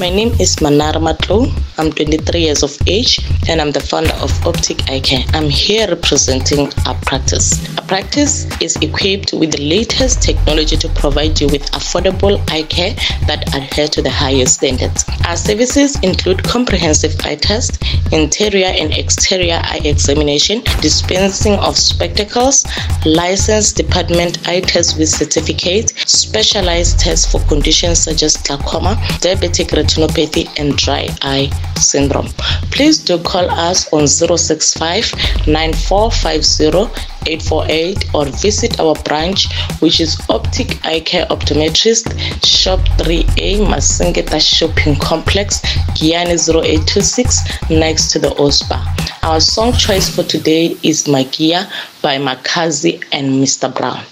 My name is Manar Matlo. I'm 23 years of age and I'm the founder of Optic Eye Care. I'm here representing our practice. Our practice is equipped with the latest technology to provide you with affordable eye care that adhere to the highest standards. Our services include comprehensive eye test, interior and exterior eye examination, dispensing of spectacles, licensed department eye test with certificate, specialized tests for conditions such as glaucoma, diabetic retinopathy, and dry eye syndrome. Please do call us on 065 9450 848 or visit our branch which is Optic Eye Care Optometrist, Shop 3A, Masingeta Shopping Complex, Giyani 0826 next to the OSPA. Our song choice for today is MaGear by Makhadzi and Mr. Brown.